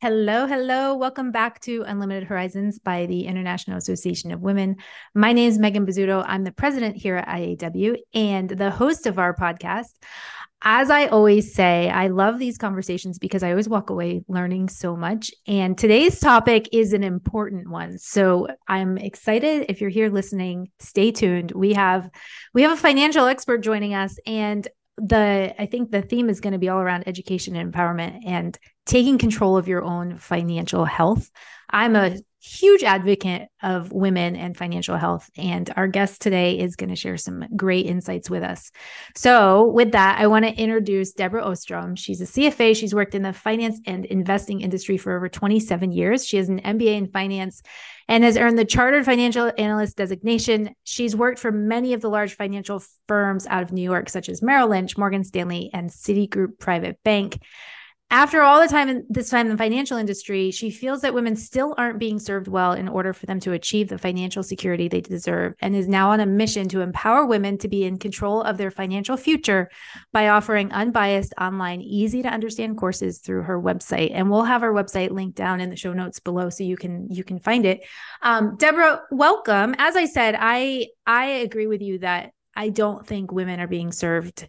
Hello, hello. Welcome back to Unlimited Horizons by the International Association of Women. My name is Megan Bozzuto. I'm the president here at IAW and the host of our podcast. As I always say, I love these conversations because I always walk away learning so much. And today's topic is an important one. So I'm excited. If you're here listening, stay tuned. We have we have a financial expert joining us and the I think the theme is going to be all around education and empowerment and taking control of your own financial health. I'm a huge advocate of women and financial health. And our guest today is going to share some great insights with us. So, with that, I want to introduce Deborah Ohstrom. She's a CFA. She's worked in the finance and investing industry for over 27 years. She has an MBA in finance and has earned the Chartered Financial Analyst designation. She's worked for many of the large financial firms out of New York, such as Merrill Lynch, Morgan Stanley, and Citigroup Private Bank. After all the time in this time in the financial industry, she feels that women still aren't being served well in order for them to achieve the financial security they deserve and is now on a mission to empower women to be in control of their financial future by offering unbiased online easy to understand courses through her website. And we'll have our website linked down in the show notes below so you can you can find it. Um, deborah welcome. As i said i i agree with you that i don't think women are being served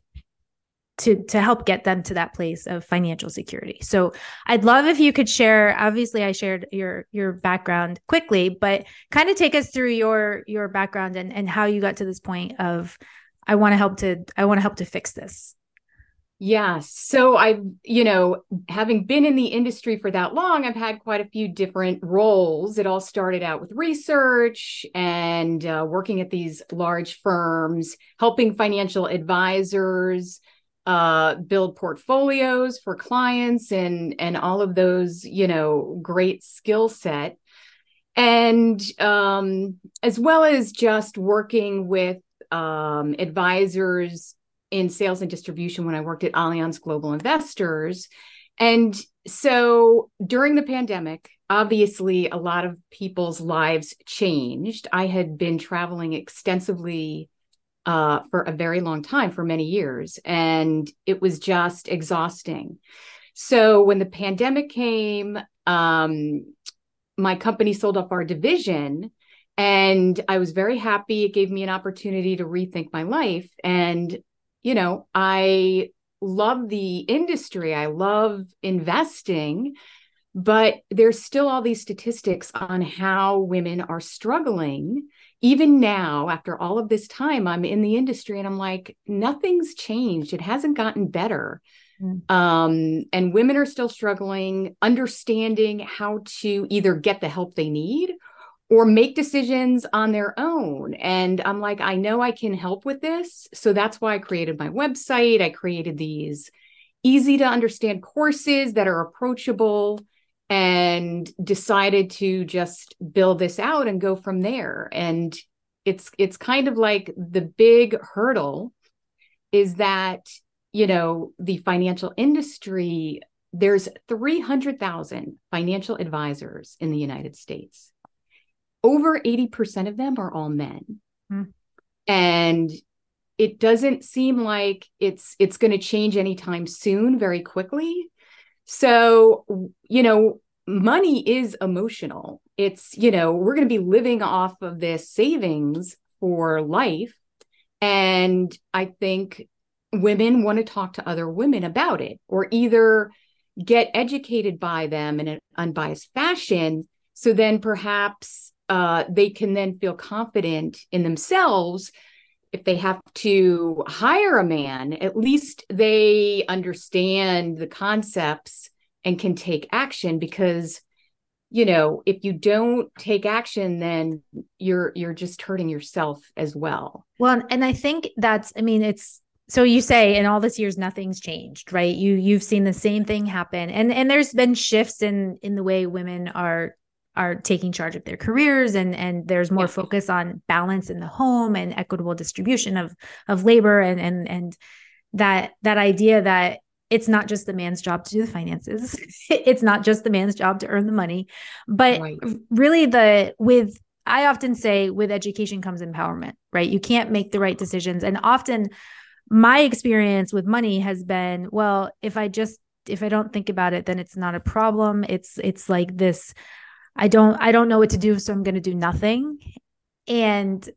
to to help get them to that place of financial security. So I'd love if you could share obviously I shared your your background quickly, but kind of take us through your your background and and how you got to this point of I want to help to I want to help to fix this. Yeah. So I've, you know, having been in the industry for that long, I've had quite a few different roles. It all started out with research and uh, working at these large firms, helping financial advisors uh, build portfolios for clients and and all of those you know great skill set and um, as well as just working with um, advisors in sales and distribution when I worked at Allianz Global Investors. And so during the pandemic, obviously a lot of people's lives changed. I had been traveling extensively uh, for a very long time, for many years. And it was just exhausting. So when the pandemic came, um, my company sold off our division. And I was very happy. It gave me an opportunity to rethink my life. And, you know, I love the industry, I love investing but there's still all these statistics on how women are struggling even now after all of this time i'm in the industry and i'm like nothing's changed. It hasn't gotten better. Mm. um, and women are still struggling understanding how to either get the help they need or make decisions on their own. And i'm like i know i can help with this. So that's why i created my website. I created these easy to understand courses that are approachable and decided to just build this out and go from there. And it's it's kind of like the big hurdle is that you know the financial industry there's 300,000 financial advisors in the United States. Over 80% of them are all men. Mm. and it doesn't seem like it's it's going to change anytime soon very quickly so, you know, money is emotional. It's, you know, we're going to be living off of this savings for life. And I think women want to talk to other women about it or either get educated by them in an unbiased fashion. So then perhaps uh, they can then feel confident in themselves if they have to hire a man, at least they understand the concepts and can take action because you know if you don't take action then you're you're just hurting yourself as well. Well and i think that's i mean it's so you say in all this years nothing's changed right? You you've seen the same thing happen. And and there's been shifts in in the way women are are taking charge of their careers and and there's more yeah. focus on balance in the home and equitable distribution of of labor and and and that that idea that it's not just the man's job to do the finances it's not just the man's job to earn the money but right. really the with i often say with education comes empowerment right you can't make the right decisions and often my experience with money has been well if i just if i don't think about it then it's not a problem it's it's like this i don't i don't know what to do so i'm going to do nothing and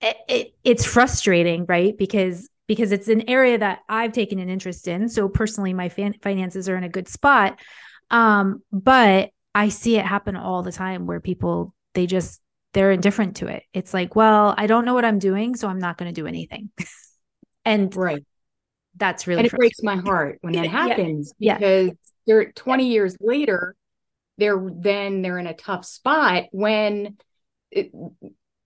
it, it, it's frustrating right because because it's an area that I've taken an interest in. So personally, my fan- finances are in a good spot. Um, but I see it happen all the time where people they just they're indifferent to it. It's like, well, I don't know what I'm doing, so I'm not going to do anything. and right, that's really and it breaks my heart when that happens yeah. because yeah. they're 20 yeah. years later, they're then they're in a tough spot when. It,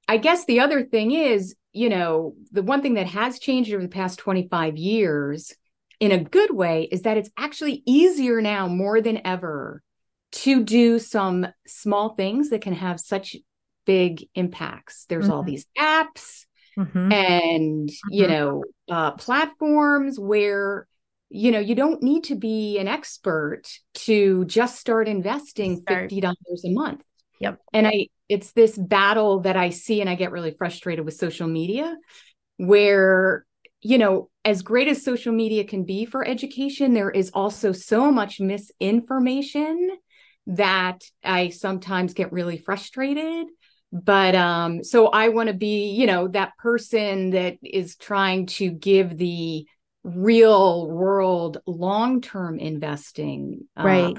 I guess the other thing is you know, the one thing that has changed over the past 25 years in a good way is that it's actually easier now more than ever to do some small things that can have such big impacts. There's mm-hmm. all these apps mm-hmm. and, mm-hmm. you know, uh, platforms where you know you don't need to be an expert to just start investing start. $50 a month Yep. And I it's this battle that I see and I get really frustrated with social media where you know, as great as social media can be for education, there is also so much misinformation that I sometimes get really frustrated. But um, so I want to be, you know, that person that is trying to give the real world long term investing uh, right.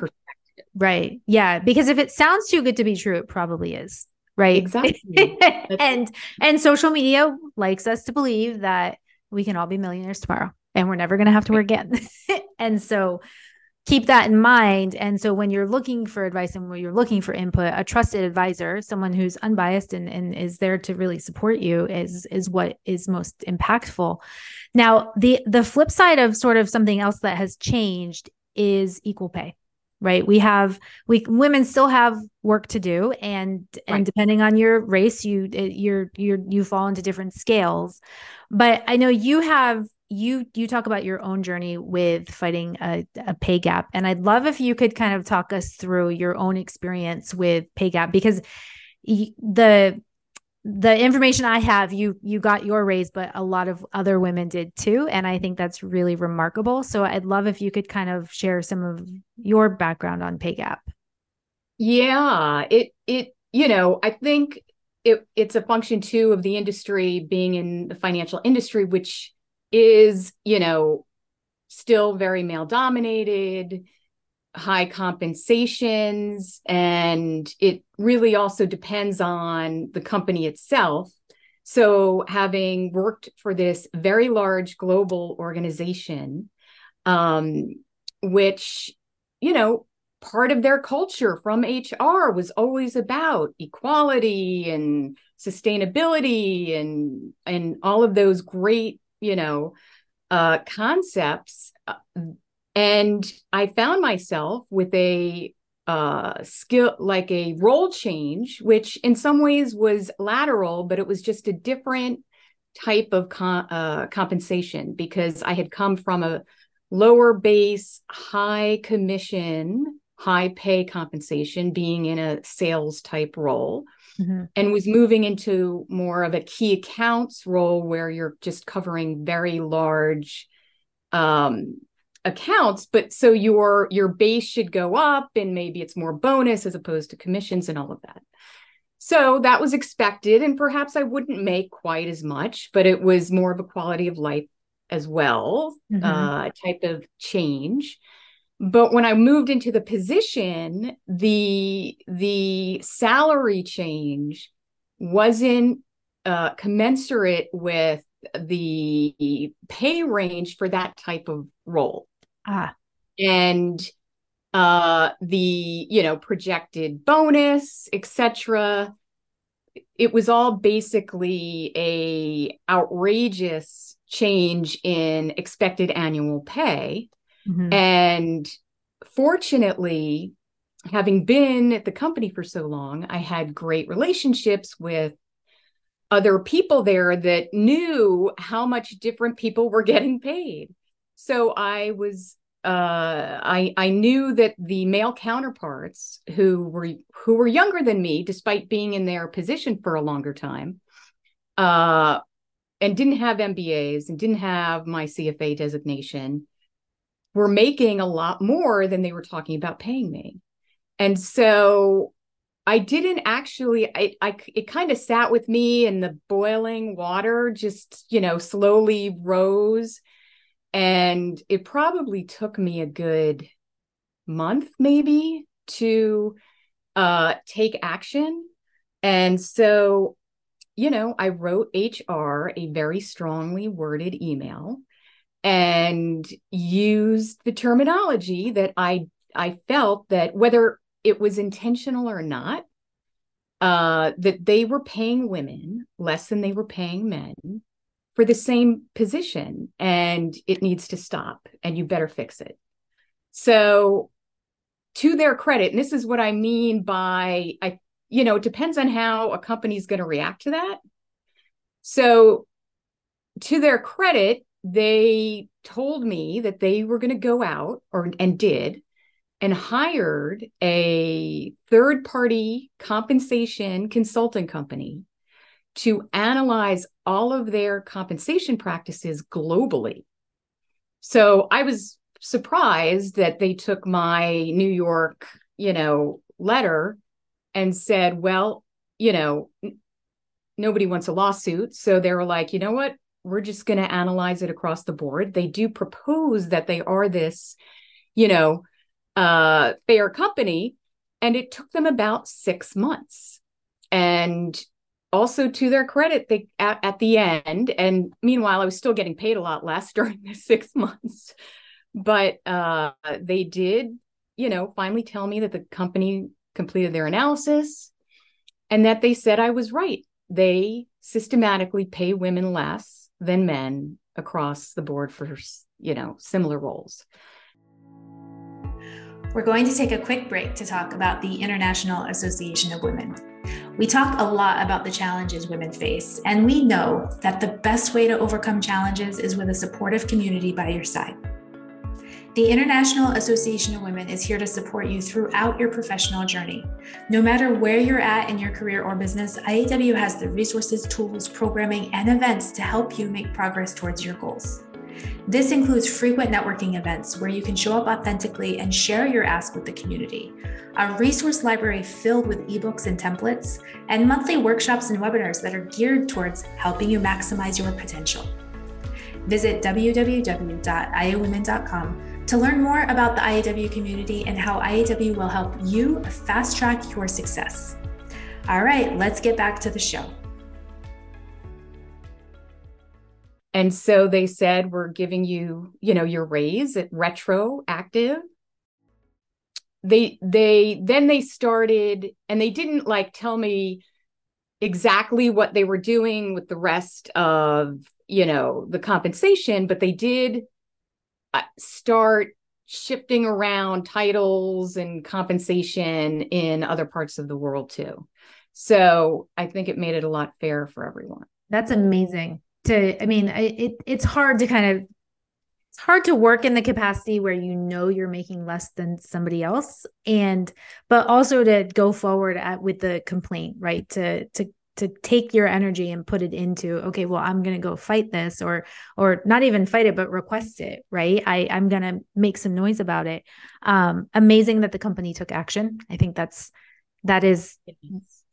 Right. Yeah. Because if it sounds too good to be true, it probably is. Right. Exactly. and and social media likes us to believe that we can all be millionaires tomorrow and we're never going to have to work again. and so keep that in mind. And so when you're looking for advice and when you're looking for input, a trusted advisor, someone who's unbiased and, and is there to really support you is is what is most impactful. Now, the the flip side of sort of something else that has changed is equal pay right we have we women still have work to do and right. and depending on your race you you're you're you fall into different scales but i know you have you you talk about your own journey with fighting a, a pay gap and i'd love if you could kind of talk us through your own experience with pay gap because the the information I have, you you got your raise, but a lot of other women did too, and I think that's really remarkable. So I'd love if you could kind of share some of your background on pay gap. Yeah, it it you know I think it it's a function too of the industry being in the financial industry, which is you know still very male dominated high compensations and it really also depends on the company itself. So having worked for this very large global organization um, which you know part of their culture from hr was always about equality and sustainability and and all of those great you know uh, concepts uh, and I found myself with a uh, skill, like a role change, which in some ways was lateral, but it was just a different type of uh, compensation because I had come from a lower base, high commission, high pay compensation, being in a sales type role. Mm-hmm. And was moving into more of a key accounts role where you're just covering very large um, accounts but so your your base should go up and maybe it's more bonus as opposed to commissions and all of that so that was expected and perhaps i wouldn't make quite as much but it was more of a quality of life as well mm-hmm. uh, type of change but when i moved into the position the the salary change wasn't uh, commensurate with the pay range for that type of role Ah. And uh the, you know, projected bonus, etc. It was all basically a outrageous change in expected annual pay. Mm-hmm. And fortunately, having been at the company for so long, I had great relationships with other people there that knew how much different people were getting paid. so I was uh, I I knew that the male counterparts who were who were younger than me, despite being in their position for a longer time, uh, and didn't have MBAs and didn't have my CFA designation, were making a lot more than they were talking about paying me, and so I didn't actually. I, I it kind of sat with me, and the boiling water just you know slowly rose and it probably took me a good month, maybe, to uh, take action. And so, you know, I wrote HR a very strongly worded email and used the terminology that I I felt that whether it was intentional or not, uh, that they were paying women less than they were paying men for the same position and it needs to stop and you better fix it. So to their credit, and this is what I mean by I you know, it depends on how a company's going to react to that. So to their credit, they told me that they were going to go out or and did and hired a third party compensation consulting company to analyze all of their compensation practices globally. So I was surprised that they took my New York, you know, letter and said, well, you know, nobody wants a lawsuit. So they were like, you know what? We're just going to analyze it across the board. They do propose that they are this, you know, uh, fair company. And it took them about six months. And also to their credit they at, at the end and meanwhile i was still getting paid a lot less during the six months but uh, they did you know finally tell me that the company completed their analysis and that they said i was right they systematically pay women less than men across the board for you know similar roles we're going to take a quick break to talk about the international association of women we talk a lot about the challenges women face, and we know that the best way to overcome challenges is with a supportive community by your side. The International Association of Women is here to support you throughout your professional journey. No matter where you're at in your career or business, IAW has the resources, tools, programming, and events to help you make progress towards your goals. This includes frequent networking events where you can show up authentically and share your ask with the community, a resource library filled with ebooks and templates, and monthly workshops and webinars that are geared towards helping you maximize your potential. Visit www.iawomen.com to learn more about the IAW community and how IAW will help you fast track your success. All right, let's get back to the show. And so they said, we're giving you, you know, your raise at retroactive. They they then they started and they didn't like tell me exactly what they were doing with the rest of, you know, the compensation, but they did Uh, start shifting around titles and compensation in other parts of the world too. So I think it made it a lot fairer for everyone. That's amazing to i mean it it's hard to kind of it's hard to work in the capacity where you know you're making less than somebody else and but also to go forward at with the complaint right to to to take your energy and put it into okay well i'm going to go fight this or or not even fight it but request it right? I i'm going to make some noise about it. Um amazing that the company took action. I think that's that is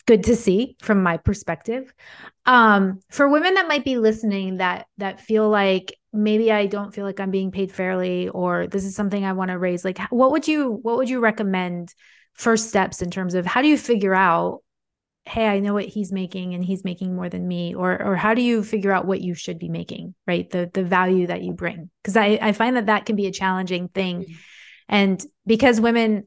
good to see from my perspective. Um for women that might be listening that that feel like maybe i don't feel like i'm being paid fairly or this is something i want to raise like what would you what would you recommend first steps in terms of how do you figure out hey i know what he's making and he's making more than me or or how do you figure out what you should be making right? The the value that you bring. Because i i find that that can be a challenging thing. Mm-hmm. and because women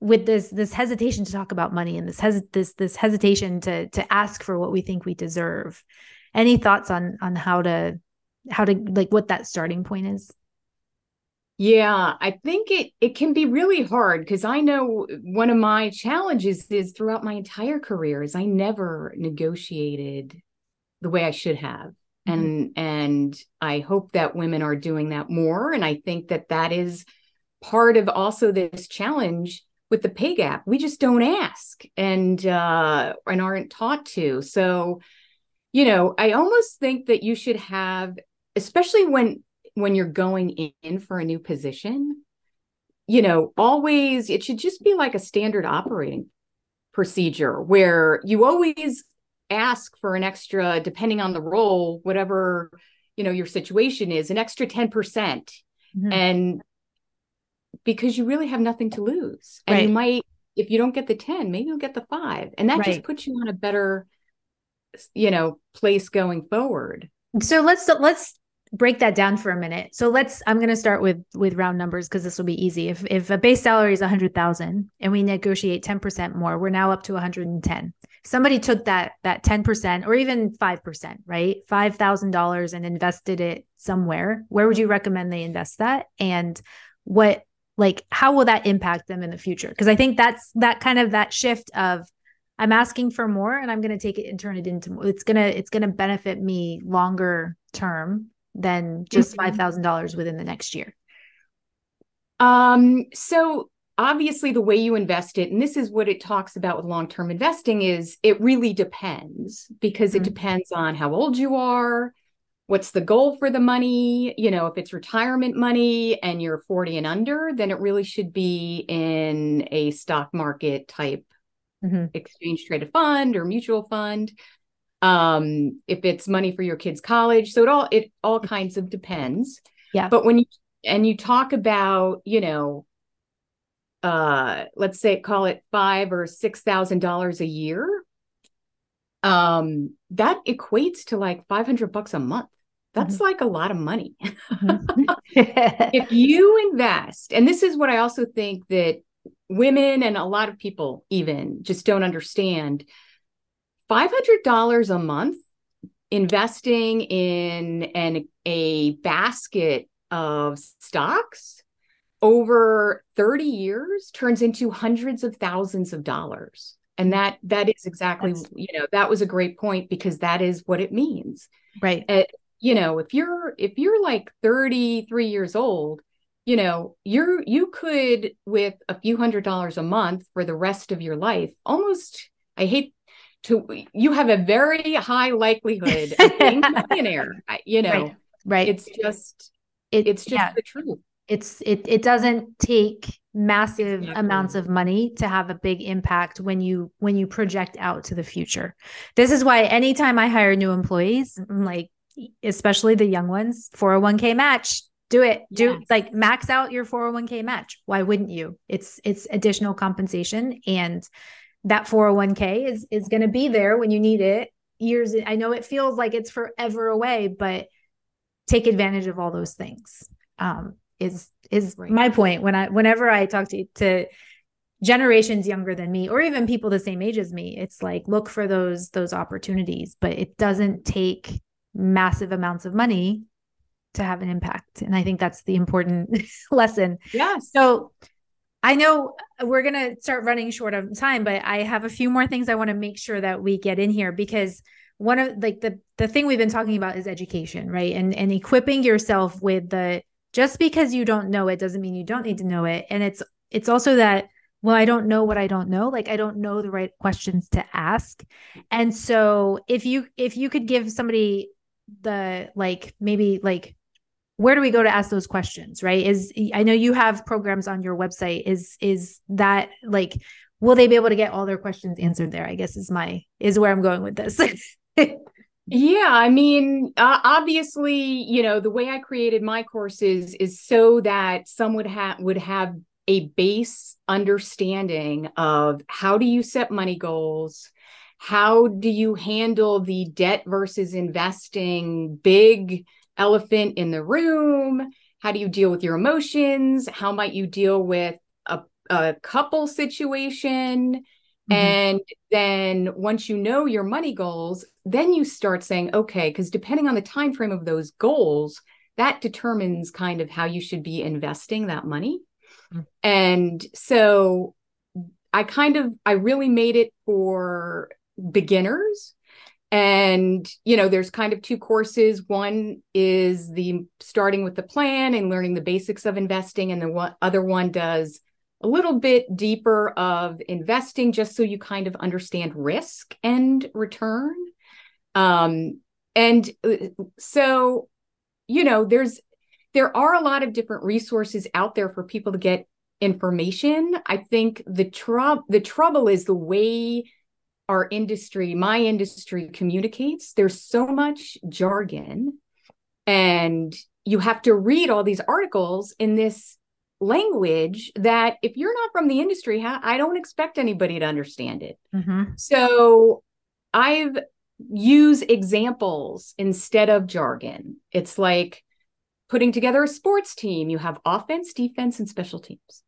with this this hesitation to talk about money and this hes- this this hesitation to to ask for what we think we deserve any thoughts on on how to how to like what that starting point is yeah i think it it can be really hard because i know one of my challenges is throughout my entire career is i never negotiated the way i should have. Mm-hmm. and and i hope that women are doing that more and i think that that is part of also this challenge with the pay gap. We just don't ask and uh and aren't taught to. So you know i almost think that you should have especially when when you're going in for a new position you know always it should just be like a standard operating procedure where you always ask for an extra depending on the role whatever you know your situation is an extra 10%. Mm hmm and because you really have nothing to lose. And right. you might if you don't get the 10 maybe you'll get the 5 and that right. just puts you on a better you know place going forward. So let's let's break that down for a minute. So let's i'm going to start with with round numbers because this will be easy. If if a base salary is 100000 and we negotiate 10% more we're now up to 110 somebody took that that 10% or even 5% right? $5000 and invested it somewhere. Where would you recommend they invest that? And what like how will that impact them in the future? Because i think that's that kind of that shift of i'm asking for more and i'm going to take it and turn it into it's going to it's going to benefit me longer term than just mm-hmm. $5000 within the next year um so obviously the way you invest it and this is what it talks about with long-term investing is it really depends because mm-hmm. it depends on how old you are what's the goal for the money you know if it's retirement money and you're 40 and under then it really should be in a stock market type mm-hmm. exchange traded fund or mutual fund um if it's money for your kids college so it all it all kinds of depends yeah but when you and you talk about you know uh let's say call it five or six thousand dollars a year um that equates to like 500 bucks a month that's mm-hmm. like a lot of money. Mm-hmm. if you invest, and this is what I also think that women and a lot of people even just don't understand $500 a month investing in an, a basket of stocks over 30 years turns into hundreds of thousands of dollars. And that that is exactly That's... you know that was a great point because that is what it means. Right. You know if you're if you're like 33 years old you know you're you could with a few hundred dollars a month for the rest of your life almost i hate to you have a very high likelihood of being a millionaire you know right, right. it's just it, it's just yeah. the truth it's it it doesn't take massive exactly. amounts of money to have a big impact when you when you project out to the future this is why anytime i hire new employees I'm like especially the young ones, 401k match. Do it. Do yes. like max out your 401k match. Why wouldn't you? It's it's additional compensation and that 401k is is going to be there when you need it. Years I know it feels like it's forever away, but take advantage of all those things. Um is is right. my point when I whenever I talk to to generations younger than me or even people the same age as me it's like look for those those opportunities but it doesn't take massive amounts of money to have an impact. And I think that's the important lesson. Yeah. So I know uh, we're going to start running short of time, but I have a few more things I want to make sure that we get in here because one of like the the thing we've been talking about is education, right? And and equipping yourself with the just because you don't know it doesn't mean you don't need to know it. And it's it's also that well i don't know what i don't know like i don't know the right questions to ask and so if you if you could give somebody the like maybe like where do we go to ask those questions right? Is i know you have programs on your website. Is is that like will they be able to get all their questions answered there i guess is my is where i'm going with this. Yeah i mean uh, obviously you know the way i created my courses is so that some would have would have a base understanding of how do you set money goals how do you handle the debt versus investing big elephant in the room? How do you deal with your emotions? How might you deal with a, a couple situation? Mm-hmm. And then once you know your money goals, then you start saying, okay, because depending on the time frame of those goals, that determines kind of how you should be investing that money. Mm-hmm. And so I kind of I really made it for beginners and you know there's kind of two courses. One is the starting with the plan and learning the basics of investing and the one, other one does a little bit deeper of investing just so you kind of understand risk and return. Um and uh, so you know there's there are a lot of different resources out there for people to get information. I think the trouble the trouble is the way our industry, my industry communicates. There's so much jargon, and you have to read all these articles in this language that if you're not from the industry, I don't expect anybody to understand it. Mm-hmm. So I've used examples instead of jargon. It's like putting together a sports team. You have offense, defense, and special teams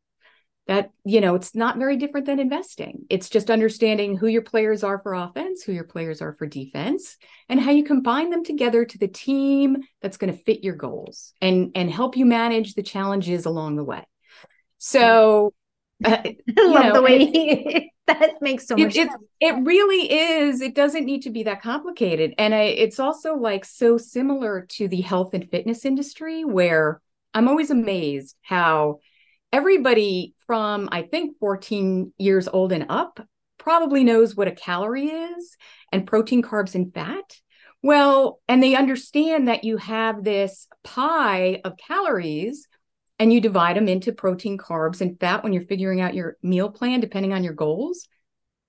that you know it's not very different than investing it's just understanding who your players are for offense who your players are for defense and how you combine them together to the team that's going to fit your goals and and help you manage the challenges along the way so uh, I love know, the way it, that makes so much it, sense. It, it really is. It doesn't need to be that complicated. And I, it's also like so similar to the health and fitness industry where I'm always amazed how everybody from I think 14 years old and up probably knows what a calorie is and protein, carbs, and fat. Well, and they understand that you have this pie of calories and you divide them into protein, carbs, and fat when you're figuring out your meal plan, depending on your goals.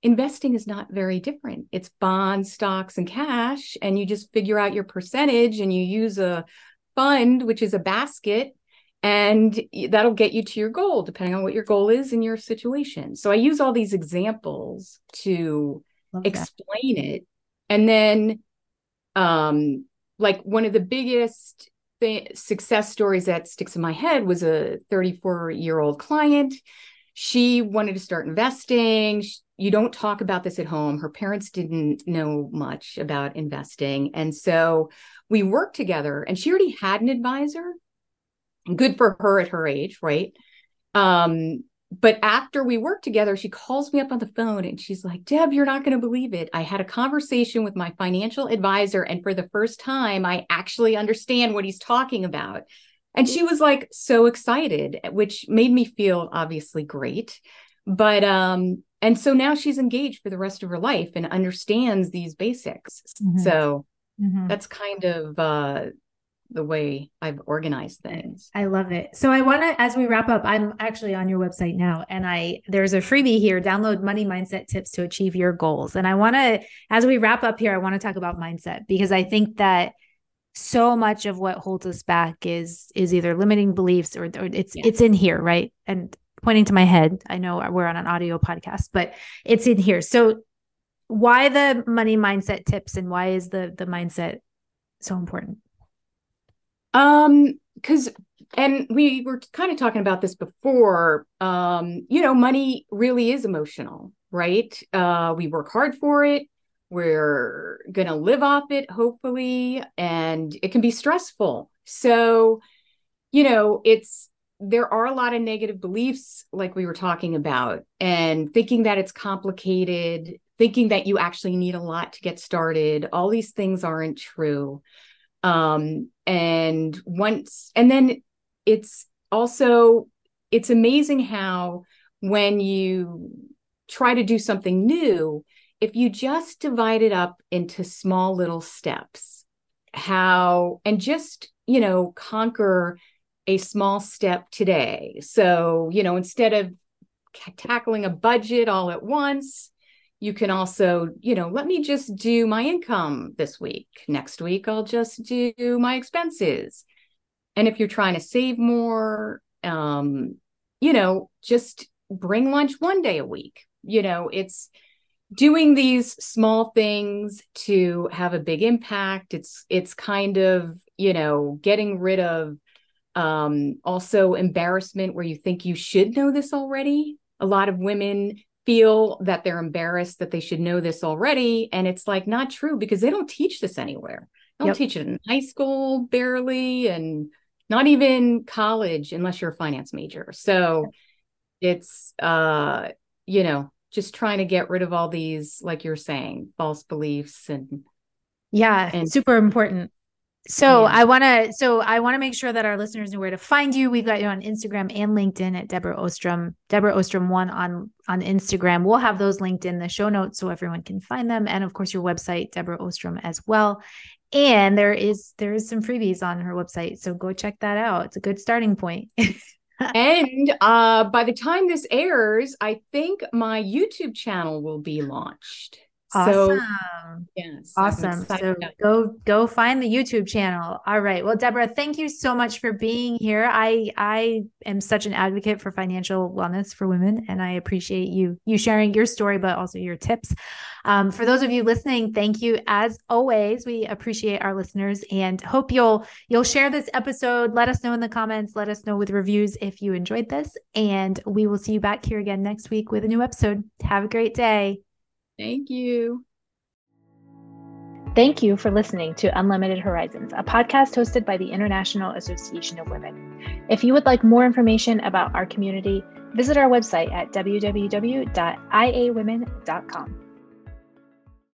Investing is not very different. It's bonds, stocks, and cash. And you just figure out your percentage and you use a fund, which is a basket and that'll get you to your goal depending on what your goal is in your situation. So i use all these examples to explain it. And then um like one of the biggest th- success stories that sticks in my head was a 34 year old client. She wanted to start investing. You don't talk about this at home. Her parents didn't know much about investing. And so we worked together and she already had an advisor good for her at her age, right? Um, but after we worked together, she calls me up on the phone and she's like, Deb, you're not going to believe it. I had a conversation with my financial advisor, and for the first time, I actually understand what he's talking about. And she was like so excited, which made me feel obviously great. But um, and so now she's engaged for the rest of her life and understands these basics. Mm-hmm. So mm-hmm. that's kind of uh the way I've organized things. I love it. So I want to, as we wrap up, I'm actually on your website now, and I there's a freebie here. Download money mindset tips to achieve your goals. And I want to, as we wrap up here, I want to talk about mindset because I think that so much of what holds us back is is either limiting beliefs or, or it's yeah. it's in here, right? And pointing to my head, I know we're on an audio podcast, but it's in here. So why the money mindset tips and why is the the mindset so important? Um, because and we were kind of talking about this before. Um, you know, money really is emotional, right? Uh, we work hard for it. We're gonna live off it, hopefully, and it can be stressful. So, you know, it's there are a lot of negative beliefs, like we were talking about, and thinking that it's complicated, thinking that you actually need a lot to get started. All these things aren't true um and once and then it's also it's amazing how when you try to do something new if you just divide it up into small little steps how and just you know conquer a small step today. So you know instead of tackling a budget all at once you can also, you know, let me just do my income this week. Next week, I'll just do my expenses. And if you're trying to save more, um, you know, just bring lunch one day a week. You know, it's doing these small things to have a big impact. It's it's kind of, you know, getting rid of um also embarrassment where you think you should know this already. A lot of women feel that they're embarrassed that they should know this already and it's like not true because they don't teach this anywhere they don't yep. teach it in high school barely and not even college unless you're a finance major so it's uh you know just trying to get rid of all these like you're saying false beliefs and Yeah, and- super important. So yeah. I want to so I want to make sure that our listeners know where to find you. We've got you on Instagram and LinkedIn at Deborah Ohstrom, Deborah Ohstrom one on on Instagram. We'll have those linked in the show notes so everyone can find them, and of course your website Deborah Ohstrom as well. And there is there is some freebies on her website, so go check that out. It's a good starting point. and uh, by the time this airs, I think my YouTube channel will be launched. Awesome. So, yes. Awesome. So go go find the YouTube channel. All right. Well, Deborah, thank you so much for being here. I I am such an advocate for financial wellness for women, and I appreciate you you sharing your story, but also your tips. Um, for those of you listening, thank you as always. We appreciate our listeners and hope you'll you'll share this episode. Let us know in the comments. Let us know with reviews if you enjoyed this, and we will see you back here again next week with a new episode. Have a great day. Thank you. Thank you for listening to Unlimited Horizons, a podcast hosted by the International Association of Women. If you would like more information about our community, visit our website at www.iawomen.com.